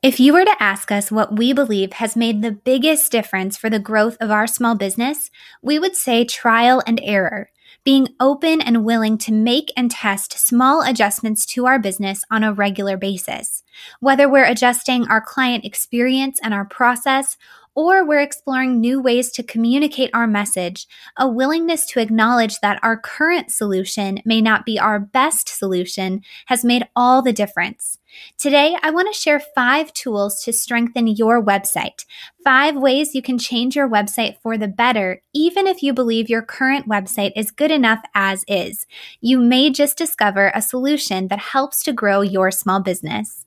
If you were to ask us what we believe has made the biggest difference for the growth of our small business, we would say trial and error, being open and willing to make and test small adjustments to our business on a regular basis. Whether we're adjusting our client experience and our process, or we're exploring new ways to communicate our message, a willingness to acknowledge that our current solution may not be our best solution has made all the difference. Today, I want to share five tools to strengthen your website. Five ways you can change your website for the better, even if you believe your current website is good enough as is. You may just discover a solution that helps to grow your small business.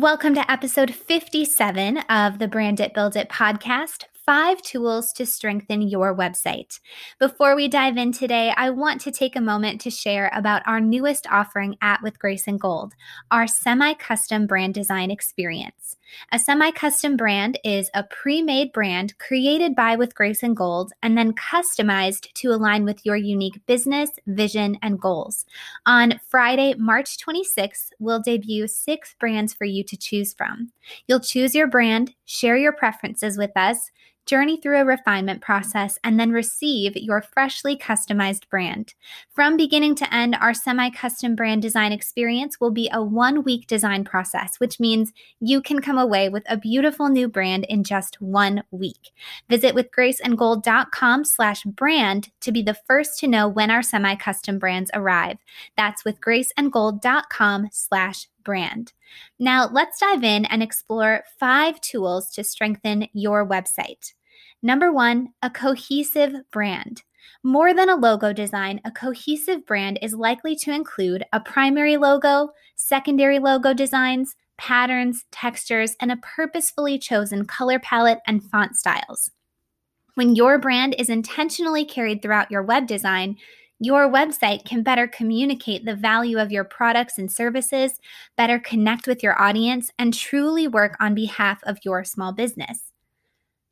Welcome to episode 57 of the Brand It Build It podcast five tools to strengthen your website. Before we dive in today, I want to take a moment to share about our newest offering at With Grace and Gold, our semi custom brand design experience. A semi custom brand is a pre made brand created by With Grace and Gold and then customized to align with your unique business, vision, and goals. On Friday, March 26th, we'll debut six brands for you to choose from. You'll choose your brand, share your preferences with us, journey through a refinement process, and then receive your freshly customized brand. From beginning to end, our semi custom brand design experience will be a one week design process, which means you can come away with a beautiful new brand in just one week. Visit withgraceandgold.com slash brand to be the first to know when our semi custom brands arrive. That's withgraceandgold.com slash brand. Now, let's dive in and explore five tools to strengthen your website. Number one, a cohesive brand. More than a logo design, a cohesive brand is likely to include a primary logo, secondary logo designs, patterns, textures, and a purposefully chosen color palette and font styles. When your brand is intentionally carried throughout your web design, your website can better communicate the value of your products and services, better connect with your audience, and truly work on behalf of your small business.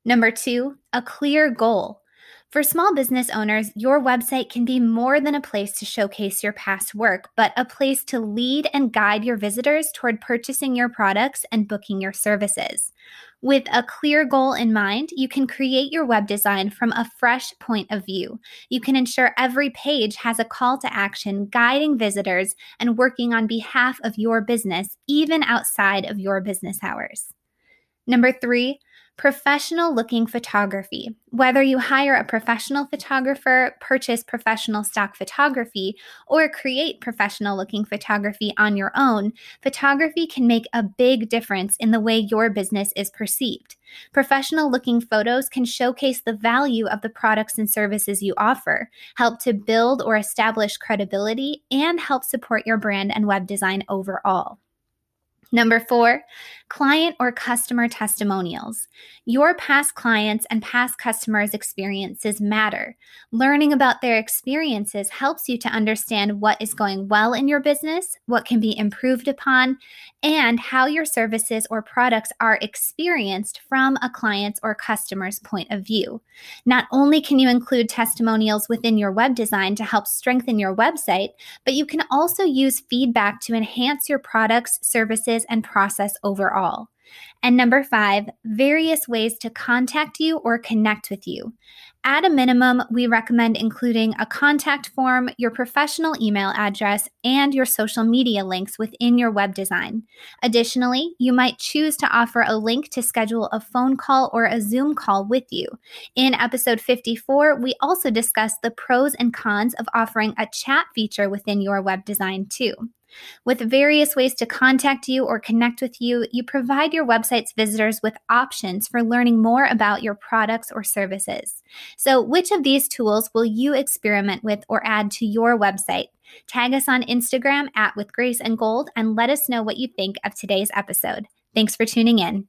Number two, a clear goal. For small business owners, your website can be more than a place to showcase your past work, but a place to lead and guide your visitors toward purchasing your products and booking your services. With a clear goal in mind, you can create your web design from a fresh point of view. You can ensure every page has a call to action guiding visitors and working on behalf of your business, even outside of your business hours. Number three, professional looking photography. Whether you hire a professional photographer, purchase professional stock photography, or create professional looking photography on your own, photography can make a big difference in the way your business is perceived. Professional looking photos can showcase the value of the products and services you offer, help to build or establish credibility, and help support your brand and web design overall. Number four, client or customer testimonials. Your past clients and past customers' experiences matter. Learning about their experiences helps you to understand what is going well in your business, what can be improved upon, and how your services or products are experienced from a client's or customer's point of view. Not only can you include testimonials within your web design to help strengthen your website, but you can also use feedback to enhance your products, services, and process overall. And number five, various ways to contact you or connect with you. At a minimum, we recommend including a contact form, your professional email address, and your social media links within your web design. Additionally, you might choose to offer a link to schedule a phone call or a Zoom call with you. In episode 54, we also discuss the pros and cons of offering a chat feature within your web design, too. With various ways to contact you or connect with you, you provide your website's visitors with options for learning more about your products or services. So, which of these tools will you experiment with or add to your website? Tag us on Instagram at with Grace and Gold and let us know what you think of today's episode. Thanks for tuning in.